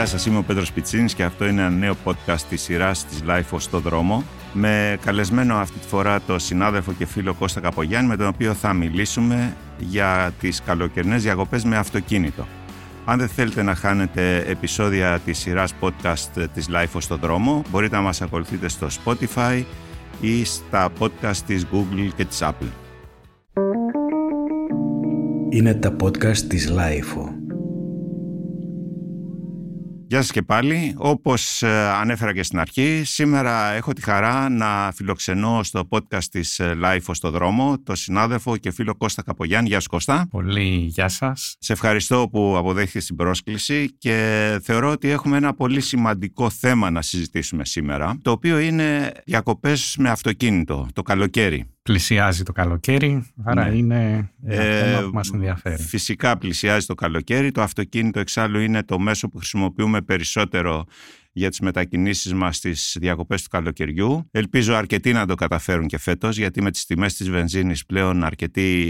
Γεια σας, είμαι ο Πέτρος Πιτσίνης και αυτό είναι ένα νέο podcast της σειράς της Life στο δρόμο με καλεσμένο αυτή τη φορά το συνάδελφο και φίλο Κώστα Καπογιάννη με τον οποίο θα μιλήσουμε για τις καλοκαιρινές διακοπές με αυτοκίνητο. Αν δεν θέλετε να χάνετε επεισόδια της σειράς podcast της Life στο δρόμο μπορείτε να μας ακολουθείτε στο Spotify ή στα podcast της Google και της Apple. Είναι τα podcast της Life. Γεια σας και πάλι. Όπως ε, ανέφερα και στην αρχή, σήμερα έχω τη χαρά να φιλοξενώ στο podcast της ε, Life στο δρόμο το συνάδελφο και φίλο Κώστα Καπογιάννη. Γεια σου Κώστα. Πολύ γεια σας. Σε ευχαριστώ που αποδέχτηκες την πρόσκληση και θεωρώ ότι έχουμε ένα πολύ σημαντικό θέμα να συζητήσουμε σήμερα, το οποίο είναι διακοπές με αυτοκίνητο, το καλοκαίρι. Πλησιάζει το καλοκαίρι, άρα ναι. είναι ένα ε, θέμα που μας ενδιαφέρει. Φυσικά πλησιάζει το καλοκαίρι. Το αυτοκίνητο εξάλλου είναι το μέσο που χρησιμοποιούμε περισσότερο για τις μετακινήσεις μας στις διακοπές του καλοκαιριού. Ελπίζω αρκετοί να το καταφέρουν και φέτος, γιατί με τις τιμές της βενζίνης πλέον αρκετοί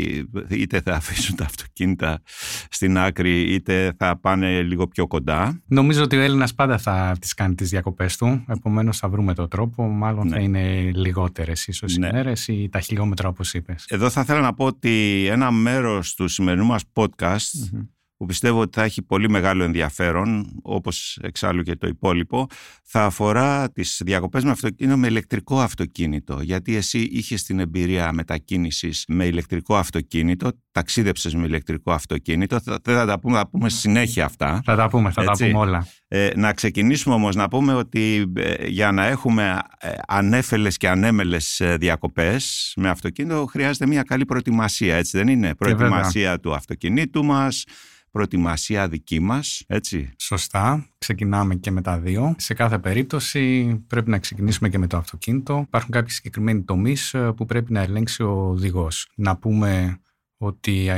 είτε θα αφήσουν τα αυτοκίνητα στην άκρη, είτε θα πάνε λίγο πιο κοντά. Νομίζω ότι ο Έλληνας πάντα θα τις κάνει τις διακοπές του, επομένως θα βρούμε τον τρόπο, μάλλον ναι. θα είναι λιγότερες ίσως ναι. οι μέρες ή τα χιλιόμετρα όπως είπες. Εδώ θα ήθελα να πω ότι ένα μέρος του σημερινού μας podcast που πιστεύω ότι θα έχει πολύ μεγάλο ενδιαφέρον, όπως εξάλλου και το υπόλοιπο, θα αφορά τις διακοπές με αυτοκίνητο με ηλεκτρικό αυτοκίνητο. Γιατί εσύ είχες την εμπειρία μετακίνησης με ηλεκτρικό αυτοκίνητο, ταξίδεψες με ηλεκτρικό αυτοκίνητο, δεν θα, τα πούμε, θα πούμε συνέχεια αυτά. Θα τα πούμε, θα τα πούμε όλα. Ε, να ξεκινήσουμε όμως να πούμε ότι ε, για να έχουμε ε, ανέφελες και ανέμελες ε, διακοπές με αυτοκίνητο χρειάζεται μια καλή προετοιμασία, έτσι δεν είναι; Προετοιμασία του αυτοκινήτου μας, προετοιμασία δική μας, έτσι; Σωστά. Ξεκινάμε και με τα δύο. Σε κάθε περίπτωση πρέπει να ξεκινήσουμε και με το αυτοκίνητο. Υπάρχουν κάποιοι συγκεκριμένοι τομείς ε, που πρέπει να ελέγξει ο οδηγός. Να πούμε ότι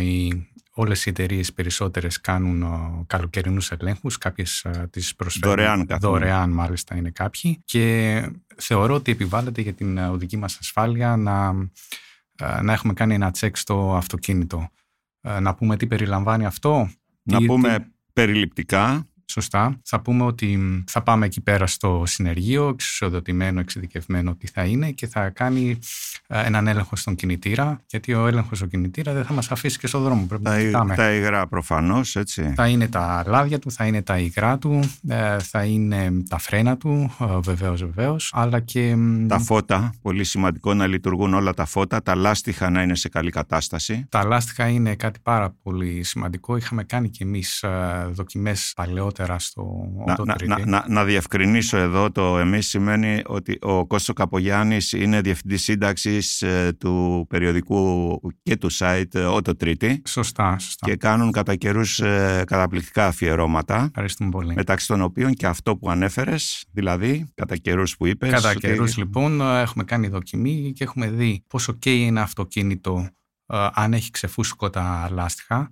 όλες οι εταιρείες περισσότερες κάνουν ε, καλοκαιρινούς ελέγχους, κάποιες ε, τις προσφέρουν δωρεάν, δωρεάν μάλιστα είναι κάποιοι και θεωρώ ότι επιβάλλεται για την οδική μας ασφάλεια να, να έχουμε κάνει ένα τσεκ στο αυτοκίνητο. Να πούμε τι περιλαμβάνει αυτό. Να πούμε περιληπτικά Σωστά. Θα πούμε ότι θα πάμε εκεί πέρα στο συνεργείο, εξισοδοτημένο, εξειδικευμένο τι θα είναι και θα κάνει ε, έναν έλεγχο στον κινητήρα, γιατί ο έλεγχος στον κινητήρα δεν θα μας αφήσει και στον δρόμο. Πρέπει τα, να τα υγρά προφανώς, έτσι. Θα είναι τα λάδια του, θα είναι τα υγρά του, ε, θα είναι τα φρένα του, βεβαίως, βεβαίως, αλλά και. Τα φώτα. Πολύ σημαντικό να λειτουργούν όλα τα φώτα. Τα λάστιχα να είναι σε καλή κατάσταση. Τα λάστιχα είναι κάτι πάρα πολύ σημαντικό. Είχαμε κάνει κι εμείς ε, δοκιμές παλαιότερα να, να, να, να, διευκρινίσω εδώ το εμείς σημαίνει ότι ο Κώστος Καπογιάννης είναι διευθυντής σύνταξης ε, του περιοδικού και του site Ότο Τρίτη. Σωστά, σωστά. Και κάνουν κατά καιρούς ε, καταπληκτικά αφιερώματα. Ευχαριστούμε πολύ. Μεταξύ των οποίων και αυτό που ανέφερες, δηλαδή κατά καιρούς που είπες. Κατά ότι... καιρούς λοιπόν έχουμε κάνει δοκιμή και έχουμε δει πόσο ok είναι αυτοκίνητο ε, αν έχει ξεφούσκω τα λάστιχα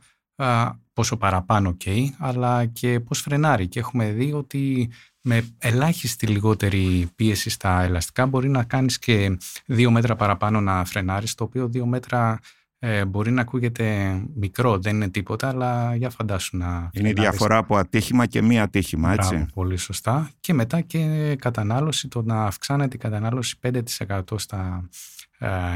πόσο παραπάνω καίει, αλλά και πώς φρενάρει. Και έχουμε δει ότι με ελάχιστη λιγότερη πίεση στα ελαστικά μπορεί να κάνεις και δύο μέτρα παραπάνω να φρενάρεις, το οποίο δύο μέτρα ε, μπορεί να ακούγεται μικρό, δεν είναι τίποτα, αλλά για φαντάσου να... Είναι η διαφορά από ατύχημα και μη ατύχημα, έτσι. Μπράβο, πολύ σωστά. Και μετά και κατανάλωση, το να αυξάνεται η κατανάλωση 5% στα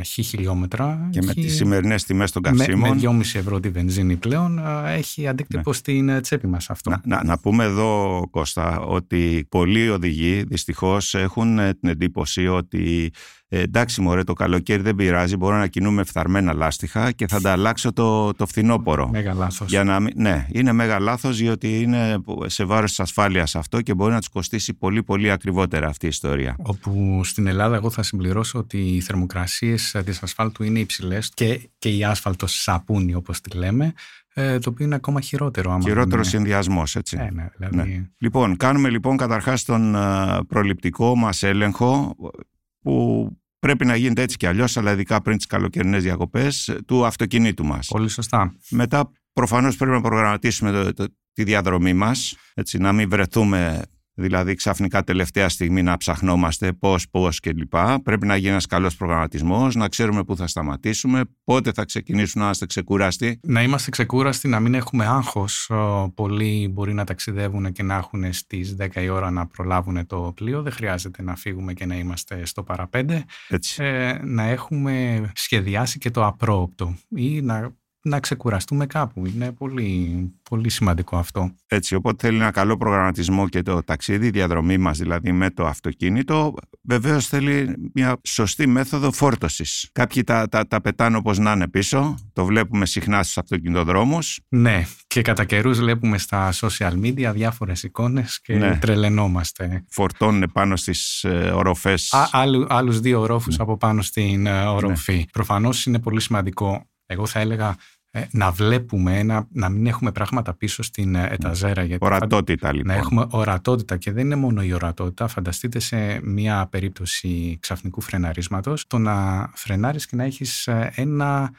χι χιλιόμετρα. Και με τις σημερινές τιμές των καυσίμων. Με, με 2,5 ευρώ τη βενζίνη πλέον έχει αντίκτυπο ναι. στην ε, τσέπη μας αυτό. Να, να, να, πούμε εδώ Κώστα ότι πολλοί οδηγοί δυστυχώς έχουν ε, την εντύπωση ότι ε, εντάξει μωρέ το καλοκαίρι δεν πειράζει, μπορώ να κινούμε φθαρμένα λάστιχα και θα τα αλλάξω το, το φθινόπωρο. Μέγα λάθος. Για να, ναι, είναι μέγα λάθος διότι είναι σε βάρος της ασφάλειας αυτό και μπορεί να τους κοστίσει πολύ πολύ ακριβότερα αυτή η ιστορία. Όπου στην Ελλάδα εγώ θα συμπληρώσω ότι οι θερμοκρασίες της ασφάλτου είναι υψηλές και, και η άσφαλτος σαπούνι όπως τη λέμε ε, το οποίο είναι ακόμα χειρότερο. Χειρότερο είναι... συνδυασμός, έτσι. Ε, ναι, δηλαδή... ναι. Λοιπόν, κάνουμε λοιπόν καταρχάς τον ε, προληπτικό μας έλεγχο που πρέπει να γίνεται έτσι κι αλλιώς, αλλά ειδικά πριν τις καλοκαιρινές διακοπές του αυτοκινήτου μας. Πολύ σωστά. Μετά προφανώς πρέπει να προγραμματίσουμε το, τη διαδρομή μας, έτσι, να μην βρεθούμε δηλαδή ξαφνικά τελευταία στιγμή να ψαχνόμαστε πώς, πώς κλπ. Πρέπει να γίνει ένας καλός προγραμματισμός, να ξέρουμε πού θα σταματήσουμε, πότε θα ξεκινήσουμε να είμαστε ξεκούραστοι. Να είμαστε ξεκούραστοι, να μην έχουμε άγχος. Πολλοί μπορεί να ταξιδεύουν και να έχουν στις 10 η ώρα να προλάβουν το πλοίο. Δεν χρειάζεται να φύγουμε και να είμαστε στο παραπέντε. Ε, να έχουμε σχεδιάσει και το απρόοπτο ή να να ξεκουραστούμε κάπου. Είναι πολύ, πολύ σημαντικό αυτό. Έτσι, οπότε θέλει ένα καλό προγραμματισμό και το ταξίδι, η διαδρομή μας δηλαδή με το αυτοκίνητο. Βεβαίως θέλει μια σωστή μέθοδο φόρτωσης. Κάποιοι τα, τα, τα πετάνε όπως να είναι πίσω, το βλέπουμε συχνά στους αυτοκινητοδρόμους. Ναι, και κατά καιρούς βλέπουμε στα social media διάφορες εικόνες και ναι. τρελαινόμαστε. Φορτώνουν πάνω στις ε, οροφές. Α, άλλου, άλλους δύο ορόφους ναι. από πάνω στην ε, οροφή. Ναι. Προφανώς είναι πολύ σημαντικό εγώ θα έλεγα ε, να βλέπουμε, να, να μην έχουμε πράγματα πίσω στην ε, εταζέρα. Γιατί ορατότητα λοιπόν. Να έχουμε ορατότητα και δεν είναι μόνο η ορατότητα. Φανταστείτε σε μια περίπτωση ξαφνικού φρεναρίσματος το να φρενάρεις και να έχεις ε, ένα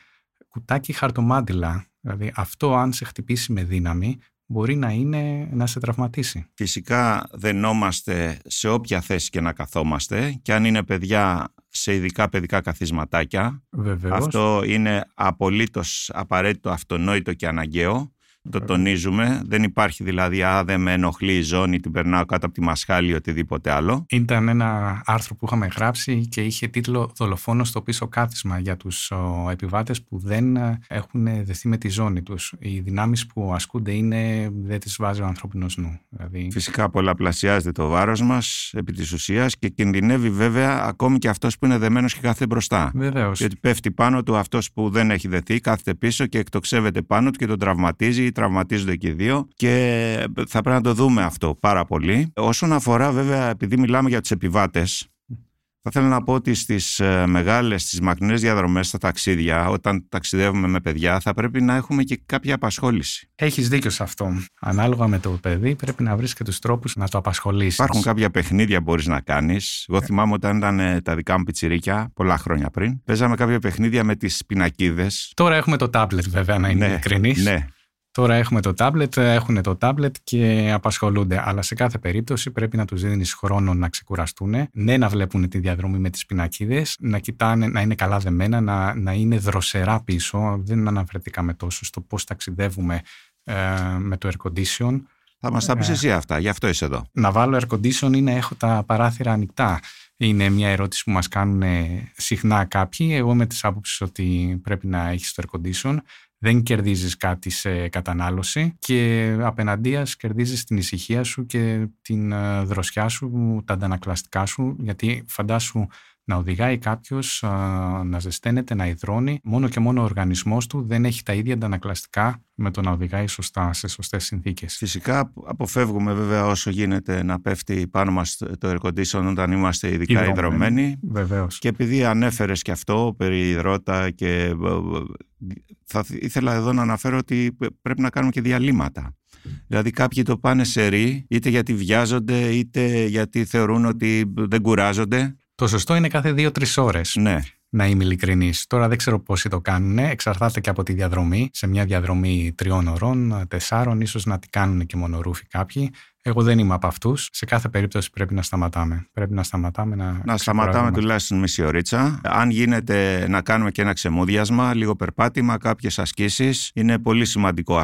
κουτάκι χαρτομάτιλα. Δηλαδή αυτό αν σε χτυπήσει με δύναμη μπορεί να είναι να σε τραυματίσει. Φυσικά δενόμαστε σε όποια θέση και να καθόμαστε και αν είναι παιδιά σε ειδικά παιδικά καθισματάκια. Βεβαίως. Αυτό είναι απολύτως απαραίτητο, αυτονόητο και αναγκαίο. Το τονίζουμε. Δεν υπάρχει δηλαδή, α, δεν με ενοχλεί η ζώνη, την περνάω κάτω από τη μασχάλη ή οτιδήποτε άλλο. Ήταν ένα άρθρο που είχαμε γράψει και είχε τίτλο Δολοφόνο στο πίσω κάθισμα για τους επιβάτες που δεν ε, έχουν δεθεί με τη ζώνη τους. Οι δυνάμεις που ασκούνται είναι, δεν τις βάζει ο ανθρώπινος νου. Δηλαδή... Φυσικά πολλαπλασιάζεται το βάρος μας επί της ουσίας και κινδυνεύει βέβαια ακόμη και αυτός που είναι δεμένος και κάθεται μπροστά. Βεβαίως. Γιατί πέφτει πάνω του αυτός που δεν έχει δεθεί, κάθεται πίσω και εκτοξεύεται πάνω του και τον τραυματίζει τραυματίζονται και οι δύο και θα πρέπει να το δούμε αυτό πάρα πολύ. Όσον αφορά βέβαια, επειδή μιλάμε για τους επιβάτες, θα ήθελα να πω ότι στις ε, μεγάλες, στις μακρινές διαδρομές, στα ταξίδια, όταν ταξιδεύουμε με παιδιά, θα πρέπει να έχουμε και κάποια απασχόληση. Έχεις δίκιο σε αυτό. Ανάλογα με το παιδί, πρέπει να βρεις και τους τρόπους να το απασχολήσεις. Υπάρχουν κάποια παιχνίδια που μπορείς να κάνεις. Εγώ θυμάμαι όταν ήταν ε, τα δικά μου πιτσιρίκια, πολλά χρόνια πριν, παίζαμε κάποια παιχνίδια με τις πινακίδες. Τώρα έχουμε το τάμπλετ βέβαια, να είναι ναι, Ναι, Τώρα έχουμε το τάμπλετ, έχουν το τάμπλετ και απασχολούνται. Αλλά σε κάθε περίπτωση πρέπει να τους δίνεις χρόνο να ξεκουραστούν. Ναι, να βλέπουν τη διαδρομή με τις πινακίδες, να κοιτάνε, να είναι καλά δεμένα, να, να είναι δροσερά πίσω. Δεν αναφερθήκαμε τόσο στο πώς ταξιδεύουμε ε, με το air condition. Θα μας τα πεις ε, εσύ αυτά, γι' αυτό είσαι εδώ. Να βάλω air condition ή να έχω τα παράθυρα ανοιχτά. Είναι μια ερώτηση που μας κάνουν συχνά κάποιοι. Εγώ με τις άποψεις ότι πρέπει να έχεις το air condition δεν κερδίζεις κάτι σε κατανάλωση και απέναντίας κερδίζεις την ησυχία σου και την ε, δροσιά σου, τα αντανακλαστικά σου, γιατί φαντάσου να οδηγάει κάποιος, να ζεσταίνεται, να υδρώνει. Μόνο και μόνο ο οργανισμός του δεν έχει τα ίδια αντανακλαστικά με το να οδηγάει σωστά, σε σωστές συνθήκες. Φυσικά αποφεύγουμε βέβαια όσο γίνεται να πέφτει πάνω μας το air condition όταν είμαστε ειδικά υδρωμένοι. Βεβαίως. Και επειδή ανέφερες και αυτό περί υδρότα και θα ήθελα εδώ να αναφέρω ότι πρέπει να κάνουμε και διαλύματα. Δηλαδή κάποιοι το πάνε σε ρί, είτε γιατί βιάζονται, είτε γιατί θεωρούν ότι δεν κουράζονται. Το σωστό είναι κάθε δύο-τρεις ώρες. Ναι. Να είμαι ειλικρινής. Τώρα δεν ξέρω πόσοι το κάνουν. Εξαρτάται και από τη διαδρομή. Σε μια διαδρομή τριών ωρών, τεσσάρων, ίσως να την κάνουν και μονορούφοι κάποιοι. Εγώ δεν είμαι από αυτούς. Σε κάθε περίπτωση πρέπει να σταματάμε. Πρέπει να σταματάμε να. Να σταματάμε τουλάχιστον μισή ωρίτσα. Αν γίνεται να κάνουμε και ένα ξεμούδιασμα, λίγο περπάτημα, κάποιες ασκήσεις. Είναι πολύ σημαντικό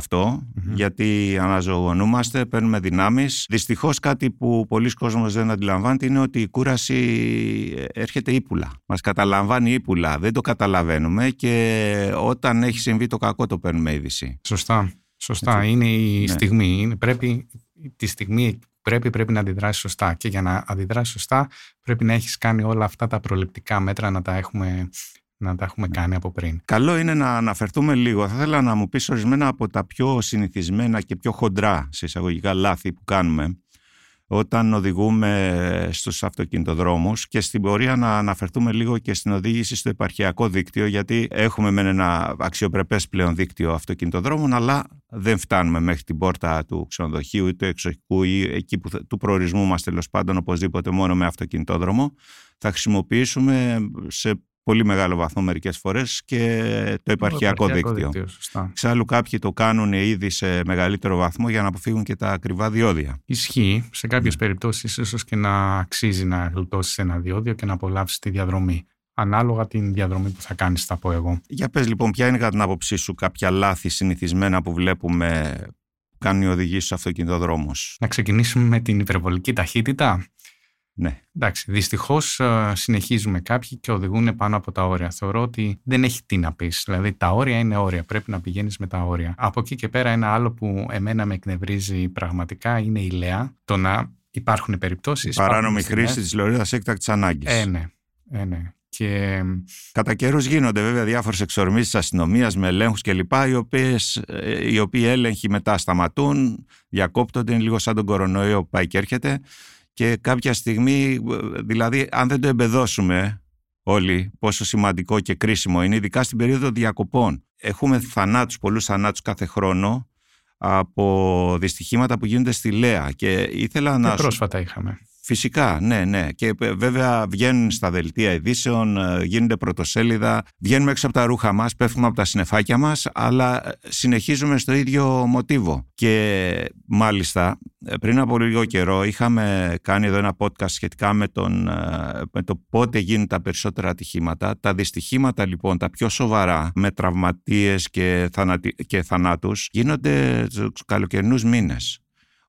γιατί αναζωογονούμαστε, παίρνουμε δυνάμεις. Δυστυχώς κάτι που πολλοί κόσμοι δεν αντιλαμβάνεται είναι ότι η κούραση έρχεται ύπουλα. Μας καταλαμβάνει ύπουλα. Δεν το καταλαβαίνουμε και όταν έχει συμβεί το κακό το παίρνουμε είδηση. Σωστά. Σωστά. Είναι η ναι. στιγμή. πρέπει τη στιγμή πρέπει, πρέπει να αντιδράσεις σωστά. Και για να αντιδράσεις σωστά, πρέπει να έχεις κάνει όλα αυτά τα προληπτικά μέτρα να τα έχουμε να τα έχουμε κάνει από πριν. Καλό είναι να αναφερθούμε λίγο. Θα ήθελα να μου πεις ορισμένα από τα πιο συνηθισμένα και πιο χοντρά σε εισαγωγικά λάθη που κάνουμε όταν οδηγούμε στους αυτοκινητοδρόμους και στην πορεία να αναφερθούμε λίγο και στην οδήγηση στο επαρχιακό δίκτυο γιατί έχουμε με ένα αξιοπρεπές πλέον δίκτυο αυτοκινητοδρόμων αλλά δεν φτάνουμε μέχρι την πόρτα του ξενοδοχείου ή του εξοχικού ή εκεί που, του προορισμού μας τέλος πάντων οπωσδήποτε μόνο με αυτοκινητόδρομο. Θα χρησιμοποιήσουμε σε πολύ μεγάλο βαθμό μερικές φορές και το επαρχιακό, δίκτυο. δίκτυο Ξάλλου κάποιοι το κάνουν ήδη σε μεγαλύτερο βαθμό για να αποφύγουν και τα ακριβά διόδια. Ισχύει. Σε κάποιες ναι. περιπτώσεις ίσως και να αξίζει να γλουτώσεις ένα διόδιο και να απολαύσεις τη διαδρομή. Ανάλογα την διαδρομή που θα κάνεις, θα πω εγώ. Για πες λοιπόν, ποια είναι κατά την άποψή σου κάποια λάθη συνηθισμένα που βλέπουμε κάνουν οι οδηγοί στου αυτοκινητοδρόμου. Να ξεκινήσουμε με την υπερβολική ταχύτητα. Ναι. Εντάξει, δυστυχώς ε, συνεχίζουμε κάποιοι και οδηγούν πάνω από τα όρια. Θεωρώ ότι δεν έχει τι να πεις. Δηλαδή, τα όρια είναι όρια. Πρέπει να πηγαίνεις με τα όρια. Από εκεί και πέρα, ένα άλλο που εμένα με εκνευρίζει πραγματικά είναι η ΛΕΑ. Το να υπάρχουν περιπτώσεις. Παράνομη χρήση της λωρίδας έκτακτης ανάγκης. Ε, ναι. Ε, ναι. Και... Κατά καιρούς γίνονται βέβαια διάφορες εξορμήσεις της αστυνομίας με ελέγχους κλπ. Οι, οποίες, ε, οι οποίοι έλεγχοι μετά σταματούν, διακόπτονται, είναι λίγο σαν τον κορονοϊό που πάει και έρχεται. Και κάποια στιγμή, δηλαδή, αν δεν το εμπεδώσουμε όλοι πόσο σημαντικό και κρίσιμο είναι, ειδικά στην περίοδο διακοπών. Έχουμε θανάτους, πολλούς θανάτους κάθε χρόνο από δυστυχήματα που γίνονται στη Λέα. Και ήθελα να. πρόσφατα είχαμε. Φυσικά, ναι, ναι. Και ε, βέβαια βγαίνουν στα δελτία ειδήσεων, ε, γίνονται πρωτοσέλιδα, βγαίνουμε έξω από τα ρούχα μας, πέφτουμε από τα συνεφάκια μας, αλλά ε, συνεχίζουμε στο ίδιο μοτίβο. Και μάλιστα, πριν από λίγο καιρό είχαμε κάνει εδώ ένα podcast σχετικά με, τον, με το πότε γίνουν τα περισσότερα ατυχήματα. Τα δυστυχήματα λοιπόν, τα πιο σοβαρά, με τραυματίες και, θανατι... και θανάτους, γίνονται στους καλοκαιρινούς μήνες.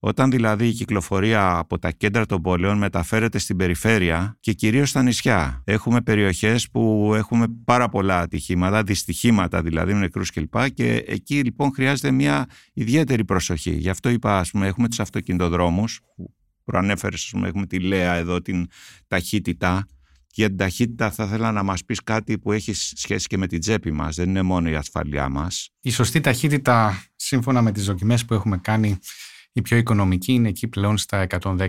Όταν δηλαδή η κυκλοφορία από τα κέντρα των πόλεων μεταφέρεται στην περιφέρεια και κυρίως στα νησιά. Έχουμε περιοχές που έχουμε πάρα πολλά ατυχήματα, δυστυχήματα δηλαδή με νεκρούς κλπ. Και εκεί λοιπόν χρειάζεται μια ιδιαίτερη προσοχή. Γι' αυτό είπα, ας πούμε, έχουμε τους αυτοκινητοδρόμους που προανέφερες, πούμε, έχουμε τη Λέα εδώ, την ταχύτητα. Για την ταχύτητα θα ήθελα να μας πεις κάτι που έχει σχέση και με την τσέπη μας, δεν είναι μόνο η ασφαλειά μας. Η σωστή ταχύτητα, σύμφωνα με τις δοκιμές που έχουμε κάνει, η πιο οικονομική είναι εκεί πλέον στα 110-120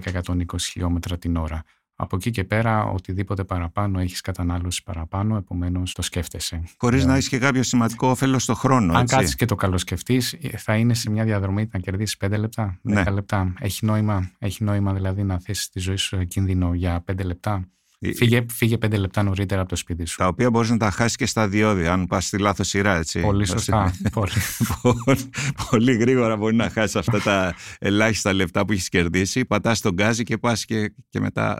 χιλιόμετρα την ώρα. Από εκεί και πέρα, οτιδήποτε παραπάνω έχεις κατανάλωση παραπάνω, επομένως το σκέφτεσαι. Χωρίς να έχεις και κάποιο σημαντικό όφελος στο χρόνο. Αν κάτσεις και το καλοσκεφτείς, θα είναι σε μια διαδρομή να κερδίσεις 5 λεπτά, 10 ναι. λεπτά. Έχει νόημα, έχει νόημα δηλαδή να θέσει τη ζωή σου κίνδυνο για 5 λεπτά; Ε, φύγε, φύγε πέντε λεπτά νωρίτερα από το σπίτι σου. Τα οποία μπορείς να τα χάσεις και στα διόδια, αν πας στη λάθος σειρά, έτσι. Πολύ σωστά. πολύ. πολύ γρήγορα μπορεί να χάσεις αυτά τα ελάχιστα λεπτά που έχεις κερδίσει. Πατάς τον γκάζι και πας και, και μετά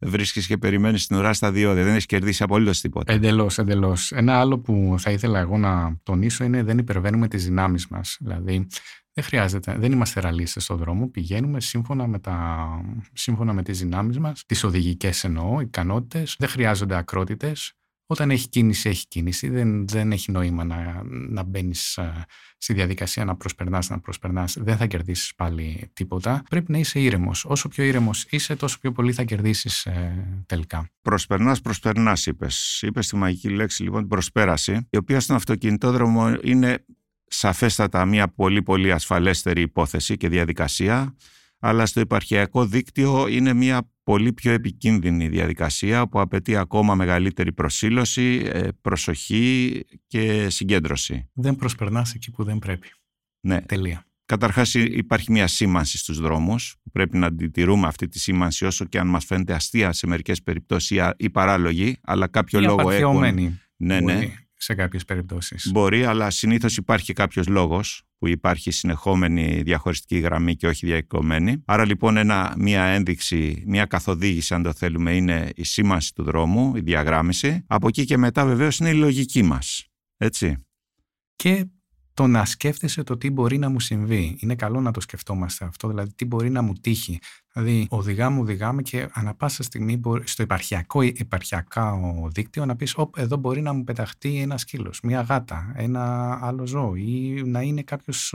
βρίσκεις και περιμένεις την ουρά στα διόδια. Δεν έχεις κερδίσει απολύτως τίποτα. Εντελώς, εντελώς. Ένα άλλο που θα ήθελα εγώ να τονίσω είναι δεν υπερβαίνουμε τις δυνάμεις μας. Δηλαδή, δεν χρειάζεται, δεν είμαστε ραλίστες στον δρόμο. Πηγαίνουμε σύμφωνα με, τα, σύμφωνα με τις δυνάμεις μας, τις οδηγικές εννοώ, ικανότητες. Δεν χρειάζονται ακρότητες. Όταν έχει κίνηση, έχει κίνηση. Δεν, δεν έχει νόημα να, να μπαίνεις ε, στη διαδικασία να προσπερνάς, να προσπερνάς. Δεν θα κερδίσεις πάλι τίποτα. Πρέπει να είσαι ήρεμος. Όσο πιο ήρεμος είσαι, τόσο πιο πολύ θα κερδίσεις ε, τελικά. Προσπερνάς, προσπερνάς, είπες. Είπες τη μαγική λέξη λοιπόν την προσπέραση, η οποία στον αυτοκινητόδρομο είναι σαφέστατα μια πολύ πολύ ασφαλέστερη υπόθεση και διαδικασία, αλλά στο υπαρχιακό δίκτυο είναι μια πολύ πιο επικίνδυνη διαδικασία που απαιτεί ακόμα μεγαλύτερη προσήλωση, ε, προσοχή και συγκέντρωση. Δεν προσπερνάς εκεί που δεν πρέπει. Ναι. Τελεία. Καταρχάς υπάρχει μια σήμανση στους δρόμους που πρέπει να αντιτηρούμε αυτή τη σήμανση όσο και αν μας φαίνεται αστεία σε μερικές περιπτώσεις ή παράλογη, αλλά κάποιο λόγο έχουν. Ναι, ναι σε κάποιες περιπτώσεις. Μπορεί, αλλά συνήθως υπάρχει κάποιος λόγος που υπάρχει συνεχόμενη διαχωριστική γραμμή και όχι διακομμένη. Άρα λοιπόν ένα, μια ένδειξη, μια καθοδήγηση αν το θέλουμε είναι η σήμανση του δρόμου, η διαγράμμιση. Από εκεί και μετά βεβαίως είναι η λογική μας. Έτσι. Και το να σκέφτεσαι το τι μπορεί να μου συμβεί. Είναι καλό να το σκεφτόμαστε αυτό, δηλαδή τι μπορεί να μου τύχει. Δηλαδή, οδηγάμε, οδηγάμε και ανα πάσα στιγμή στο υπαρχιακό, υπαρχιακό δίκτυο να πεις: εδώ μπορεί να μου πεταχτεί ένα σκύλος, μια γάτα, ένα άλλο ζώο ή να είναι κάποιος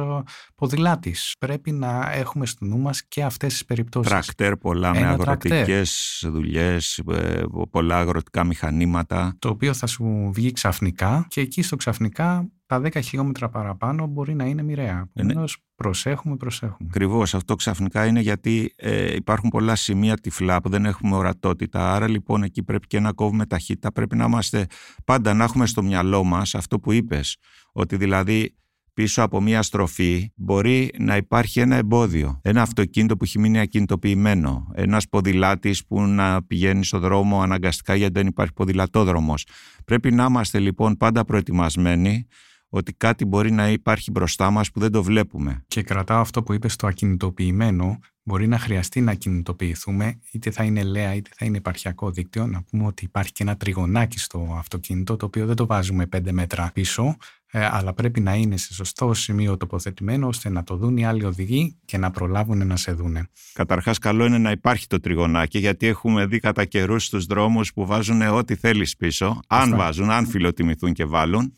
ποδηλάτης. Πρέπει να έχουμε στο νου μας και αυτές τις περιπτώσεις. Τρακτέρ, πολλά με αγροτικές δουλειές, ε, πολλά αγροτικά μηχανήματα. Το οποίο θα σου βγει ξαφνικά και εκεί στο ξαφνικά τα 10 χιλιόμετρα παραπάνω μπορεί να είναι μοιραία. Επομένως, προσέχουμε, προσέχουμε. Ακριβώς. Αυτό ξαφνικά είναι γιατί ε, υπάρχουν πολλά σημεία τυφλά που δεν έχουμε ορατότητα. Άρα λοιπόν εκεί πρέπει και να κόβουμε ταχύτητα. Πρέπει να είμαστε πάντα να έχουμε στο μυαλό μας αυτό που είπες. Ότι δηλαδή πίσω από μια στροφή μπορεί να υπάρχει ένα εμπόδιο. Ένα αυτοκίνητο που έχει μείνει ακινητοποιημένο. Ένας ποδηλάτης που να πηγαίνει στο δρόμο αναγκαστικά γιατί δεν υπάρχει ποδηλατόδρομος. Πρέπει να είμαστε λοιπόν πάντα προετοιμασμένοι ότι κάτι μπορεί να υπάρχει μπροστά μας που δεν το βλέπουμε. Και κρατάω αυτό που είπες στο ακινητοποιημένο, μπορεί να χρειαστεί να κινητοποιηθούμε, είτε θα είναι ΛΕΑ είτε θα είναι επαρχιακό δίκτυο, να πούμε ότι υπάρχει και ένα τριγωνάκι στο αυτοκίνητο, το οποίο δεν το βάζουμε 5 μέτρα πίσω, ε, αλλά πρέπει να είναι σε σωστό σημείο τοποθετημένο ώστε να το δουν οι άλλοι οδηγοί και να προλάβουν να σε δούνε. Καταρχάς, καλό είναι να υπάρχει το τριγωνάκι, γιατί έχουμε δει κατά καιρούς στους δρόμους που βάζουν ό,τι θέλεις πίσω. Αν βάζουν, αν φιλοτιμηθούν και βάλουν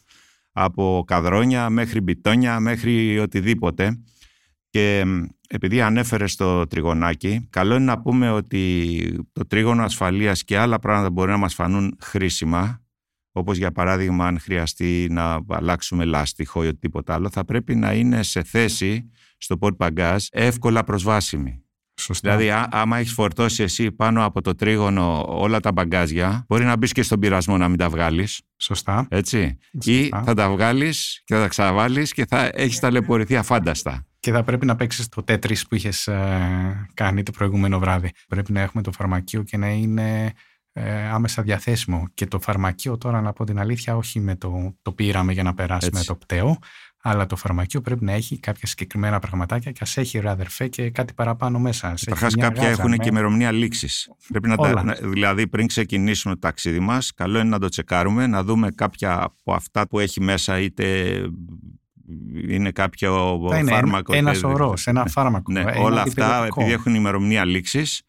από καδρόνια μέχρι μπιτόνια μέχρι οτιδήποτε. Και επειδή ανέφερε το τριγωνάκι, καλό είναι να πούμε ότι το τρίγωνο ασφαλείας και άλλα πράγματα μπορεί να μας φανούν χρήσιμα, όπως για παράδειγμα αν χρειαστεί να αλλάξουμε λάστιχο ή οτιδήποτε άλλο, θα πρέπει να είναι σε θέση στο port παγκάζ εύκολα προσβάσιμη. Σωστά. Δηλαδή, άμα έχεις φορτώσει εσύ πάνω από το τρίγωνο όλα τα μπαγκάζια, μπορεί να μπεις και στον πειρασμό να μην τα βγάλεις. Σωστά. Έτσι. Ή θα τα βγάλεις και θα τα ξαναβάλεις και θα έχεις ταλαιπωρηθεί αφάνταστα. Και θα πρέπει να παίξεις το τέτρι που είχες κάνει το προηγούμενο βράδυ. Πρέπει να έχουμε το φαρμακείο και να είναι ε, άμεσα διαθέσιμο. Και το φαρμακείο τώρα, να πω την αλήθεια, όχι με το, το πήραμε για να περάσουμε το πτέο, αλλά το φαρμακείο πρέπει να έχει κάποια συγκεκριμένα πραγματάκια και ας έχει ρε αδερφέ και κάτι παραπάνω μέσα. Καταρχάς, κάποια έχουν και ημερομηνία λήξης. Πρέπει να τα, δηλαδή, πριν ξεκινήσουμε το ταξίδι μας, καλό είναι να το τσεκάρουμε, να δούμε κάποια από αυτά που έχει μέσα, είτε είναι κάποιο είναι φάρμακο. Ένας σωρό, ένα φάρμακο. Ναι, όλα αυτά, επειδή έχουν ημερομηνία λήξης,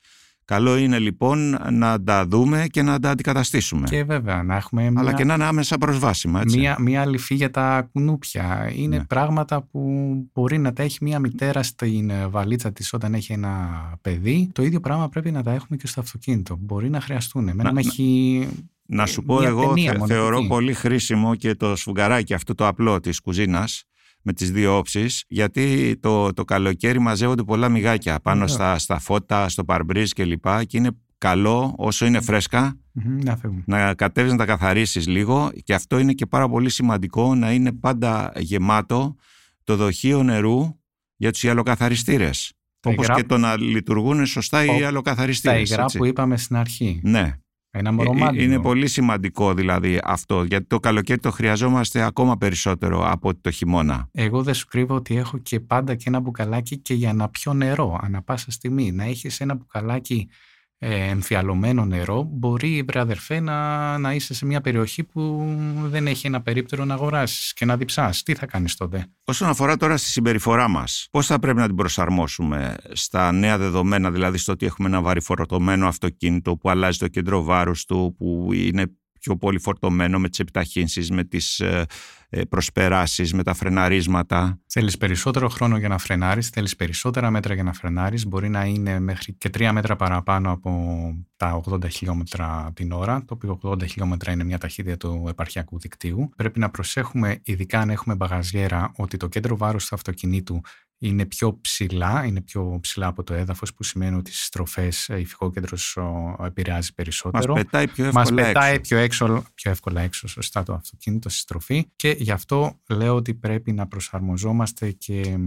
Καλό είναι λοιπόν να τα δούμε και να τα αντικαταστήσουμε. Και βέβαια να έχουμε. Μια... Αλλά και να είναι άμεσα προσβάσιμα. Έτσι. Μια, μια λυφή για τα κουνούπια. Είναι ναι. πράγματα που μπορεί να τα έχει μια μητέρα στην βαλίτσα της όταν έχει ένα παιδί. Το ίδιο πράγμα πρέπει να τα έχουμε και στο αυτοκίνητο. Μπορεί να χρειαστούν. Εμένα να, έχει. Να σου πω, εγώ θεωρώ πολύ χρήσιμο και το σφουγγαράκι αυτό το απλό της κουζίνας με τις δύο όψεις γιατί το, το καλοκαίρι μαζεύονται πολλά μυγάκια πάνω στα, στα φώτα, στο παρμπρίζ και λοιπά και είναι καλό όσο είναι φρέσκα να, να κατέβεις να τα καθαρίσεις λίγο και αυτό είναι και πάρα πολύ σημαντικό να είναι πάντα γεμάτο το δοχείο νερού για τους ιαλοκαθαριστήρες. Όπως και το να λειτουργούν σωστά οι ιαλοκαθαριστήρες. Τα υγρά που είπαμε στην αρχή. Ναι. Ένα ε, Είναι πολύ σημαντικό δηλαδή αυτό, γιατί το καλοκαίρι το χρειαζόμαστε ακόμα περισσότερο από το χειμώνα. Εγώ δεν σου κρύβω ότι έχω και πάντα και ένα μπουκαλάκι και για να πιω νερό, ανά πάσα στιγμή. Να έχεις ένα μπουκαλάκι ε, εμφιαλωμένο νερό, μπορεί, βρε αδερφέ, να, να είσαι σε μια περιοχή που δεν έχει ένα περίπτερο να αγοράσεις και να διψάς. Τι θα κάνεις τότε; Όσον αφορά τώρα στη συμπεριφορά μας, πώς θα πρέπει να την προσαρμόσουμε στα νέα δεδομένα, δηλαδή στο ότι έχουμε ένα βαρυφορτωμένο αυτοκίνητο που αλλάζει το κέντρο βάρους του, που είναι πιο πολύ φορτωμένο με τις επιταχύνσεις, με τις ε, ε, προσπεράσεις, με τα φρεναρίσματα. Θέλεις περισσότερο χρόνο για να φρενάρεις, θέλεις περισσότερα μέτρα για να φρενάρεις. Μπορεί να είναι μέχρι και τρία μέτρα παραπάνω από τα 80 χιλιόμετρα την ώρα, το οποίο 80 χιλιόμετρα είναι μια ταχύτητα του επαρχιακού δικτύου. Πρέπει να προσέχουμε, ειδικά αν έχουμε μπαγαζιέρα, ότι το κέντρο βάρους του αυτοκινήτου είναι πιο ψηλά, είναι πιο ψηλά από το έδαφος που σημαίνει ότι στις στροφές η φυγόκεντρος επηρεάζει περισσότερο. Μας πετάει πιο εύκολα Μας πετάει έξω. Πιο, έξω, πιο εύκολα έξω σωστά το αυτοκίνητο στη στροφή και γι' αυτό λέω ότι πρέπει να προσαρμοζόμαστε και,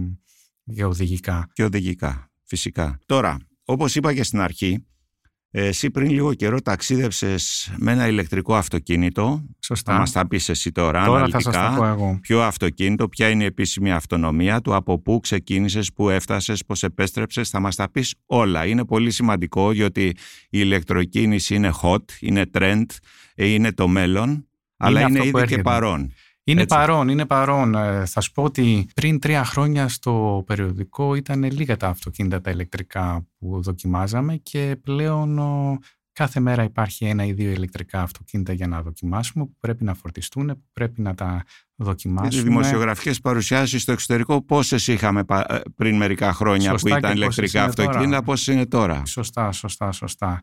και οδηγικά. Και οδηγικά, φυσικά. Τώρα, όπως είπα και στην αρχή, εσύ πριν λίγο καιρό ταξίδευσε με ένα ηλεκτρικό αυτοκίνητο. Σωστά. Θα μας τα πεις εσύ τώρα, τώρα αναλυτικά. Θα σας πω εγώ. Ποιο αυτοκίνητο, ποια είναι η επίσημη αυτονομία του, από πού ξεκίνησες, πού έφτασες, πώς επέστρεψες. Θα μας τα πεις όλα. Είναι πολύ σημαντικό γιατί η ηλεκτροκίνηση είναι hot, είναι trend, είναι το μέλλον, αλλά είναι ήδη και παρόν. Είναι Έτσι. παρόν, είναι παρόν. Ε, θα σου πω ότι πριν τρία χρόνια στο περιοδικό ήταν λίγα τα αυτοκίνητα τα ηλεκτρικά που δοκιμάζαμε και πλέον ο, κάθε μέρα υπάρχει ένα ή δύο ηλεκτρικά αυτοκίνητα για να δοκιμάσουμε που πρέπει να φορτιστούν, που πρέπει να τα δοκιμάσουμε. Οι δημοσιογραφικές παρουσιάσεις στο εξωτερικό πόσες είχαμε ε, πριν μερικά χρόνια Σωστά που ήταν και ηλεκτρικά αυτοκίνητα, πόσες είναι τώρα; Σωστά, σωστά, σωστά.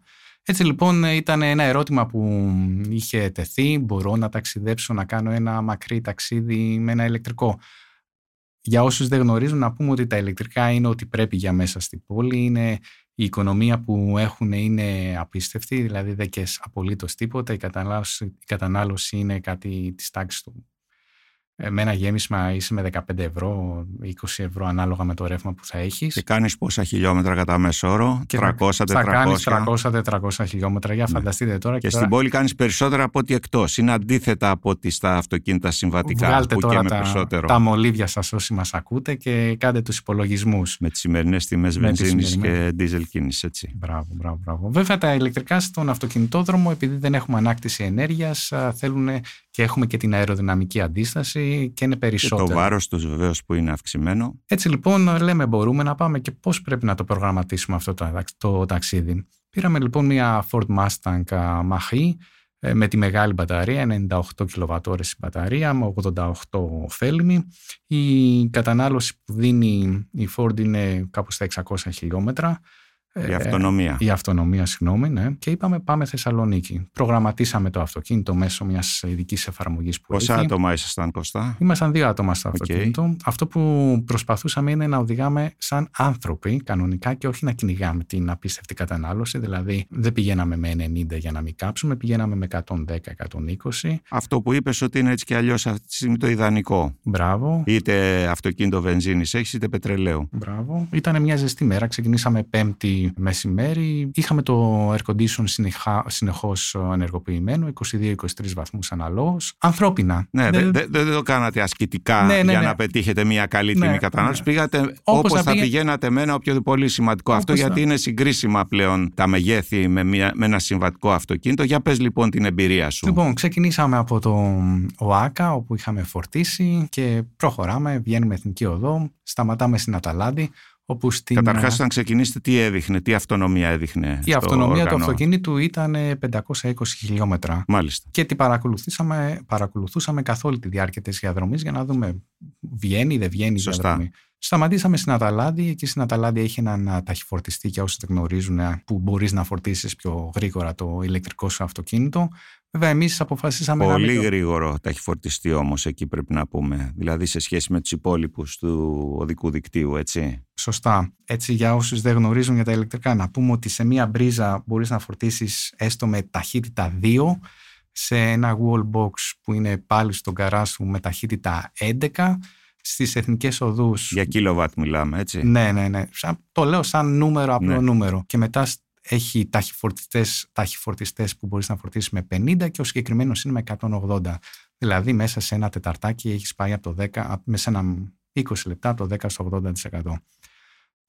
Έτσι λοιπόν ήταν ένα ερώτημα που είχε τεθεί, μπορώ να ταξιδέψω, να κάνω ένα μακρύ ταξίδι με ένα ηλεκτρικό. Για όσους δεν γνωρίζουν να πούμε ότι τα ηλεκτρικά είναι ότι πρέπει για μέσα στην πόλη, είναι η οικονομία που έχουν είναι απίστευτη, δηλαδή δεν και απολύτως τίποτα, η κατανάλωση, η κατανάλωση είναι κάτι της τάξης του Ε, με ένα γέμισμα είσαι με 15 ευρώ, 20 ευρώ ανάλογα με το ρεύμα που θα έχεις. Και κάνεις πόσα χιλιόμετρα κατά μέσο όρο, 300-400. Θα κάνεις 300-400 χιλιόμετρα. Για ναι. φανταστείτε τώρα. Και, και στην πόλη κάνεις περισσότερα από ό,τι εκτός. Είναι αντίθετα από ό,τι στα αυτοκίνητα συμβατικά. Βγάλτε που τώρα και με τα, περισσότερο. τα μολύβια σας όσοι μας ακούτε και κάντε τους υπολογισμούς. Με τις σημερινές τιμές βενζίνης και δίζελ κίνηση, έτσι. Μπράβο, μπράβο, μπράβο. Βέβαια τα ηλεκτρικά στον αυτοκινητόδρομο, επειδή δεν έχουμε ανάκτηση ενέργειας, θέλουν και έχουμε και την αεροδυναμική αντίσταση και είναι περισσότερο. Και το βάρος τους βεβαίως που είναι αυξημένο. Έτσι λοιπόν λέμε μπορούμε να πάμε και πώς πρέπει να το προγραμματίσουμε αυτό το, το ταξίδι. Πήραμε λοιπόν μια Ford Mustang Mach-E με τη μεγάλη μπαταρία, 98 κιλοβατόρες η μπαταρία με 88 ωφέλιμη. Η κατανάλωση που δίνει η Ford είναι κάπου στα 600 χιλιόμετρα η αυτονομία. Η αυτονομία, συγγνώμη, ναι. Και είπαμε πάμε Θεσσαλονίκη. Προγραμματίσαμε το αυτοκίνητο μέσω μιας ειδικής εφαρμογής που Πόσα έχει. άτομα ήσασταν, Κωστά. Ήμασταν δύο άτομα στο αυτοκίνητο. Αυτό που προσπαθούσαμε είναι να οδηγάμε σαν άνθρωποι κανονικά και όχι να κυνηγάμε την απίστευτη κατανάλωση. Δηλαδή δεν πηγαίναμε με 90 για να μην κάψουμε, πηγαίναμε με 110-120. Αυτό που είπες ότι είναι έτσι και αλλιώς αυτή τη στιγμή το ιδανικό. Μπράβο. Είτε αυτοκίνητο βενζίνης έχεις, είτε πετρελαίου. Μπράβο. Ήταν μια ζεστή μέρα. Ξεκινήσαμε Πέμπτη μεσημέρι. Είχαμε το air condition συνεχώς ενεργοποιημένο, 22-23 βαθμούς αναλόγως. Ανθρώπινα. Ναι, δεν δε, δε, το κάνατε ασκητικά ναι, ναι, για ναι. να πετύχετε μια καλή τιμή ναι, κατανάλωση. Ναι. Πήγατε όπως θα, πήγε... πηγαίνατε με ένα πιο πολύ σημαντικό. Όπως Αυτό θα... γιατί είναι συγκρίσιμα πλέον τα μεγέθη με, μια, με ένα συμβατικό αυτοκίνητο. Για πες λοιπόν την εμπειρία σου. Λοιπόν, ξεκινήσαμε από το ΟΑΚΑ όπου είχαμε φορτίσει και προχωράμε, βγαίνουμε εθνική οδό, σταματάμε στην Αταλάντη Όπου στην... Καταρχάς όταν ξεκινήσετε τι έδειχνε, τι αυτονομία έδειχνε Η αυτονομία του αυτοκίνητου ήταν 520 χιλιόμετρα. Μάλιστα. Και την παρακολουθήσαμε, παρακολουθούσαμε καθ' όλη τη διάρκεια της διαδρομής για να δούμε βγαίνει ή δεν βγαίνει η Σωστά. διαδρομή. Σταματήσαμε στην Αταλάντη. Εκεί στην Αταλάντη έχει έναν ταχυφορτιστή για όσοι δεν γνωρίζουν που μπορείς να φορτίσεις πιο γρήγορα το ηλεκτρικό σου αυτοκίνητο. Βέβαια, εμείς αποφασίσαμε Πολύ να. Πολύ γρήγορο ταχυφορτιστή όμως εκεί πρέπει να πούμε. Δηλαδή σε σχέση με τους υπόλοιπους του οδικού δικτύου, έτσι. Σωστά. Έτσι, για όσους δεν γνωρίζουν για τα ηλεκτρικά, να πούμε ότι σε μία μπρίζα μπορείς να φορτίσεις έστω με ταχύτητα 2 σε ένα wall box που είναι πάλι στον καρά σου με ταχύτητα 11 στις εθνικές οδούς. Για κιλοβάτ μιλάμε, έτσι. Ναι, ναι, ναι. το λέω σαν νούμερο, απλό ναι. νούμερο. Και μετά έχει ταχυφορτιστές, ταχυφορτιστές που μπορείς να φορτίσεις με 50 και ο συγκεκριμένος είναι με 180. Δηλαδή μέσα σε ένα τεταρτάκι έχεις πάει από το 10, μέσα σε ένα 20 λεπτά από το 10 στο 80%.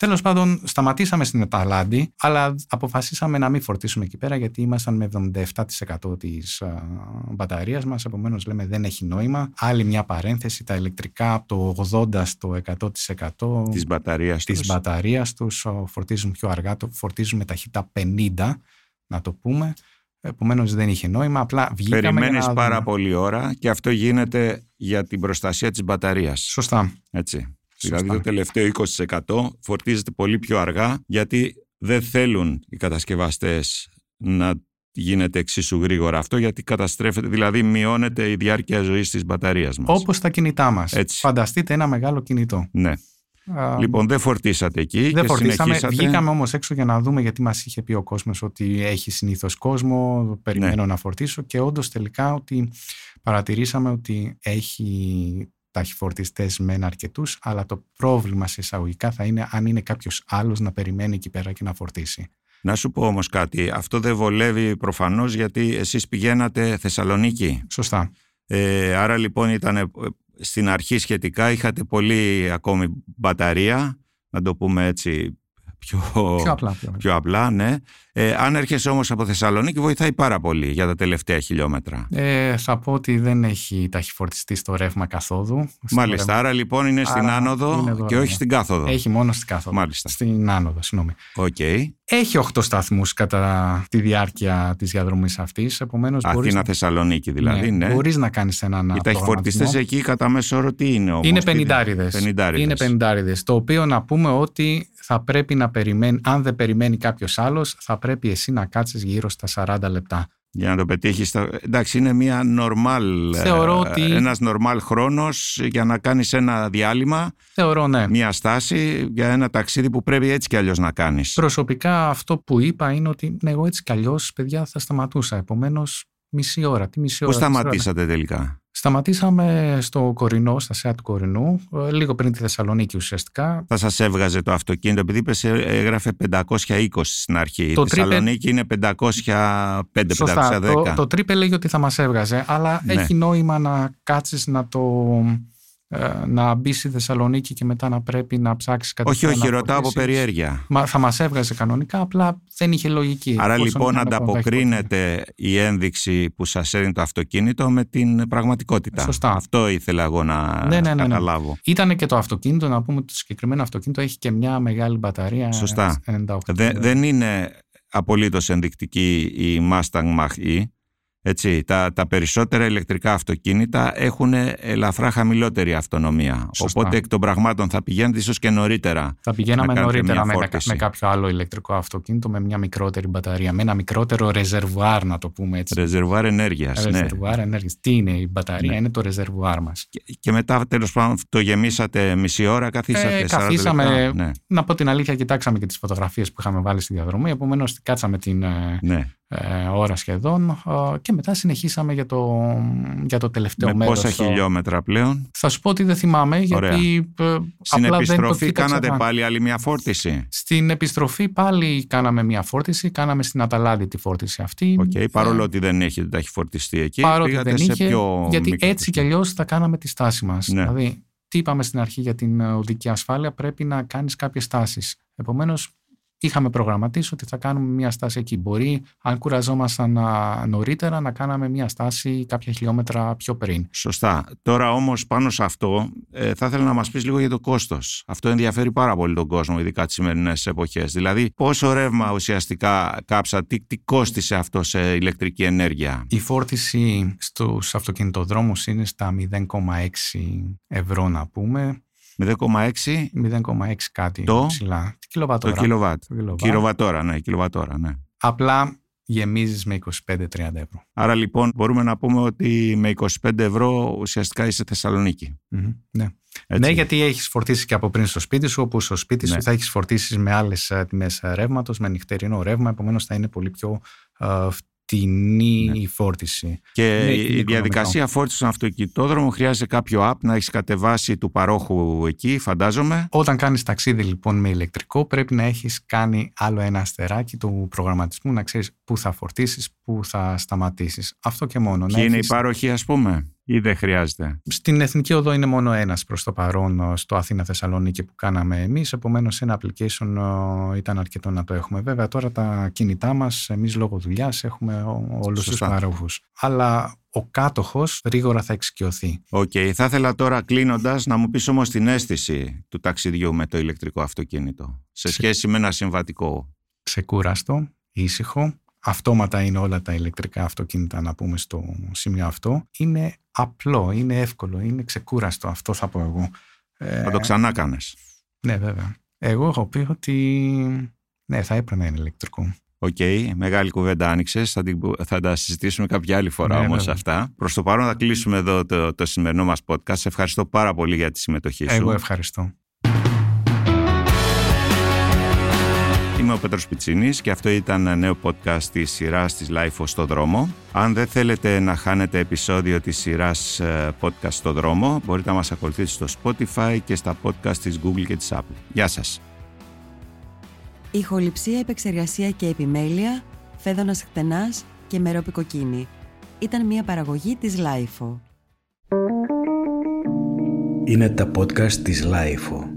Τέλος πάντων, σταματήσαμε στην Αταλάντη, αλλά αποφασίσαμε να μην φορτίσουμε εκεί πέρα γιατί ήμασταν με 77% της μπαταρίας μας. Επομένως, λέμε δεν έχει νόημα. Άλλη μια παρένθεση, τα ηλεκτρικά από το 80% στο 100% της μπαταρίας της μπαταρίας τους φορτίζουν πιο αργά, το φορτίζουν με ταχύτητα 50, να το πούμε. Επομένως δεν είχε νόημα. Απλά βγήκαμε. Περιμένεις πάρα πολύ ώρα και αυτό γίνεται για την προστασία της μπαταρίας. Σωστά. Έτσι. Δηλαδή το τελευταίο 20% φορτίζεται πολύ πιο αργά γιατί δεν θέλουν οι κατασκευαστές να γίνεται εξίσου γρήγορα αυτό γιατί καταστρέφεται, δηλαδή μειώνεται η διάρκεια ζωής της μπαταρίας μας. Όπως τα κινητά μας. Έτσι. Φανταστείτε ένα μεγάλο κινητό. Ναι. Α, λοιπόν, δεν φορτίσατε εκεί. Δεν και φορτίσαμε. Συνεχίσατε... Βγήκαμε όμως έξω για να δούμε γιατί μας είχε πει ο κόσμος ότι έχει συνήθως κόσμο. Περιμένω Ναι. να φορτίσω και όντως τελικά ότι παρατηρήσαμε ότι έχει ταχυφορτιστές μεν αρκετούς, αλλά το πρόβλημα σε εισαγωγικά θα είναι αν είναι κάποιος άλλος να περιμένει εκεί πέρα και να φορτίσει. Να σου πω όμως κάτι, αυτό δεν βολεύει προφανώς γιατί εσείς πηγαίνατε Θεσσαλονίκη. Σωστά. Ε, άρα λοιπόν ήταν στην αρχή σχετικά, είχατε πολύ ακόμη μπαταρία, να το πούμε έτσι πιο, Πιο απλά. Πιο. πιο απλά, ναι. Ε, αν έρχεσαι όμως από Θεσσαλονίκη βοηθάει πάρα πολύ για τα τελευταία χιλιόμετρα. Ε, θα πω ότι δεν έχει ταχυφορτιστή στο ρεύμα καθόδου. Στο Μάλιστα, ρεύμα- άρα λοιπόν είναι στην Άρα άνοδο είναι και δωρεάν. όχι στην κάθοδο. Έχει μόνο στην κάθοδο. Μάλιστα. Στην άνοδο, συγγνώμη. Οκ. Έχει 8 σταθμούς κατά τη διάρκεια της διαδρομής αυτής. Επομένως, μπορείς Αθήνα-Θεσσαλονίκη δηλαδή, ναι. Μπορείς να κάνεις έναν Οι ταχυφορτιστές προγραμματισμό. εκεί κατά μέσο όρο τι είναι όμως. Είναι πενηντάριδες. Είναι πενηντάριδες. Το οποίο να πούμε ότι θα πρέπει να περιμένει, αν δεν περιμένει κάποιος άλλος, θα πρέπει εσύ να κάτσεις γύρω στα 40 λεπτά. Για να το πετύχεις. Εντάξει, είναι μια normal, Θεωρώ ε, ότι- ένας normal χρόνος για να κάνεις ένα διάλειμμα, Θεωρώ ναι. μια στάση για ένα ταξίδι που πρέπει έτσι κι αλλιώς να κάνεις. Προσωπικά αυτό που είπα είναι ότι ναι, εγώ έτσι κι αλλιώς, παιδιά, θα σταματούσα. Επομένως, μισή ώρα. Τι μισή Πώς ώρα. τέσσερα σταματήσατε τελικά; Σταματήσαμε στο Κορινό, στα ΣΕΑ του Κορινού, ε, λίγο πριν τη Θεσσαλονίκη ουσιαστικά. Θα σας έβγαζε το αυτοκίνητο, επειδή είπες, ε, έγραφε 520 στην αρχή. Το η Θεσσαλονίκη είναι 505-510. Το, το τρίπε λέγει ότι θα μας έβγαζε, αλλά Ναι. έχει νόημα να κάτσεις να το... ε, να μπει στη Θεσσαλονίκη και μετά να πρέπει να ψάξεις κάτι Όχι, όχι, ρωτάω από περιέργεια. Μα, θα μας έβγαζε κανονικά, απλά δεν είχε λογική. Άρα εφόσον λοιπόν είχαμε κοντά ανταποκρίνεται η ένδειξη που σας έδινε το αυτοκίνητο με την πραγματικότητα. Σωστά. Αυτό ήθελα εγώ να Ναι, ναι, ναι, ναι. καταλάβω. Ήταν και το αυτοκίνητο, να πούμε ότι το συγκεκριμένο αυτοκίνητο έχει και μια μεγάλη μπαταρία. Σωστά. 98. Δε- δεν είναι απολύτως ενδεικτική η Mustang Mach-E. Έτσι, τα, τα περισσότερα ηλεκτρικά αυτοκίνητα έχουν ελαφρά χαμηλότερη αυτονομία. Σωστά. Οπότε εκ των πραγμάτων θα πηγαίνετε ίσως και νωρίτερα. Θα πηγαίναμε να κάνετε νωρίτερα μια με, φόρτιση. με κάποιο άλλο ηλεκτρικό αυτοκίνητο με μια μικρότερη μπαταρία, με ένα μικρότερο ρεζερβουάρ, να το πούμε έτσι. Ρεζερβουάρ ενέργειας, ναι. Ρεζερβουάρ ενέργειας. Τι είναι η μπαταρία, Ναι. είναι το ρεζερβουάρ μας. Και, και μετά τέλος πάντων το γεμίσατε μισή ώρα, καθίσατε Ε, 40 καθίσαμε, λεπτά. Ναι, Να πω την αλήθεια, κοιτάξαμε και τις φωτογραφίες που είχαμε βάλει στη διαδρομή, επομένως κάτσαμε την ε, ναι. Ε, ώρα σχεδόν ε, και μετά συνεχίσαμε για το, για το τελευταίο Με μέρος. πόσα το- χιλιόμετρα πλέον; Θα σου πω ότι δεν θυμάμαι, γιατί ε, Στην απλά δεν το επιστροφή κοίταξα κάνατε καν. πάλι άλλη μια φόρτιση; Στην επιστροφή πάλι κάναμε μια φόρτιση, κάναμε στην Αταλάντη τη φόρτιση αυτή. Οκ, Ε, παρόλο ότι δεν έχετε ταχυφορτιστή εκεί, παρότι πήγατε δεν σε είχε, πιο γιατί μικρό έτσι κι αλλιώς θα κάναμε τη στάση μας. Ναι. Δηλαδή, τι είπαμε στην αρχή για την ε, οδική ασφάλεια, πρέπει να κάνεις κάποιες στάσεις. Επομένως, είχαμε προγραμματίσει ότι θα κάνουμε μια στάση εκεί. Μπορεί, αν κουραζόμασταν α, νωρίτερα, να κάναμε μια στάση κάποια χιλιόμετρα πιο πριν. Σωστά. Τώρα όμως πάνω σε αυτό ε, θα ήθελα να μας πεις λίγο για το κόστος. Αυτό ενδιαφέρει πάρα πολύ τον κόσμο, ειδικά τις σημερινές εποχές. Δηλαδή πόσο ρεύμα ουσιαστικά κάψα, τι, τι κόστισε αυτό σε ηλεκτρική ενέργεια; Η φόρτιση στους αυτοκινητοδρόμους είναι στα 0,6 ευρώ να πούμε. 0,6 0,6 κάτι Το; ψηλά. Τι το κιλοβατόρα. κιλοβάτ. Το κιλοβάτ. Κιλοβατόρα, ναι, κιλοβατόρα, ναι. Απλά γεμίζεις με 25-30 ευρώ. Άρα λοιπόν μπορούμε να πούμε ότι με 25 ευρώ ουσιαστικά είσαι Θεσσαλονίκη. Μμμ, Ναι. Έτσι. ναι, γιατί έχεις φορτίσει και από πριν στο σπίτι σου, όπου στο σπίτι Ναι. σου θα έχεις φορτίσεις με άλλες τιμές ρεύματος, με νυχτερινό ρεύμα, επομένως θα είναι πολύ πιο ε, φτηνή Ναι. η φόρτιση. Και Ναι, είναι η οικονομικό. διαδικασία φόρτισης στον αυτοκινητόδρομο χρειάζεται κάποιο app να έχεις κατεβάσει του παρόχου εκεί, φαντάζομαι. Όταν κάνεις ταξίδι λοιπόν με ηλεκτρικό πρέπει να έχεις κάνει άλλο ένα αστεράκι του προγραμματισμού να ξέρεις πού θα φορτίσεις, πού θα σταματήσεις. Αυτό και μόνο. Και Να είναι η έχεις- πάροχη, ας πούμε, ή δεν χρειάζεται; Στην Εθνική Οδό είναι μόνο ένας προς το παρόν ε, στο Αθήνα Θεσσαλονίκη που κάναμε εμείς, επομένως ένα application ε, ήταν αρκετό να το έχουμε. Βέβαια τώρα τα κινητά μας, εμείς λόγω δουλειάς έχουμε ο- όλους τους Σωστά. παρόχους. Αλλά ο κάτοχος γρήγορα θα εξοικειωθεί. Οκ, θα ήθελα τώρα κλείνοντας να μου πεις όμως την αίσθηση του ταξιδιού με το ηλεκτρικό αυτοκίνητο σε Σε- σχέση με ένα συμβατικό. Ξεκούραστο, ήσυχο, αυτόματα είναι όλα τα ηλεκτρικά αυτοκίνητα να πούμε στο σημείο αυτό. Είναι απλό, είναι εύκολο, είναι ξεκούραστο, αυτό θα πω εγώ. Ε, Θα το ξανάκανες. Ναι βέβαια. Εγώ έχω πει ότι ναι, θα έπρεπε να είναι ηλεκτρικό. Οκ, μεγάλη κουβέντα άνοιξες. Θα, την- θα τα συζητήσουμε κάποια άλλη φορά Ναι, όμως βέβαια. αυτά. Προς το παρόν θα κλείσουμε εδώ το, το σημερινό μας podcast. Σε ευχαριστώ πάρα πολύ για τη συμμετοχή σου. Εγώ ευχαριστώ. Είμαι ο Πέτρος Πιτσίνης και αυτό ήταν ένα νέο podcast της σειράς της LiFO στο δρόμο. Αν δεν θέλετε να χάνετε επεισόδιο της σειράς ε, podcast στο δρόμο, μπορείτε να μας ακολουθήσετε στο Spotify και στα podcast της Google και της Apple. Γεια σας! Ηχοληψία, επεξεργασία και επιμέλεια, φέδωνας χτενάς και μερόπικοκίνη. Ήταν μια παραγωγή της Lifeo. Είναι τα podcast της Lifeo.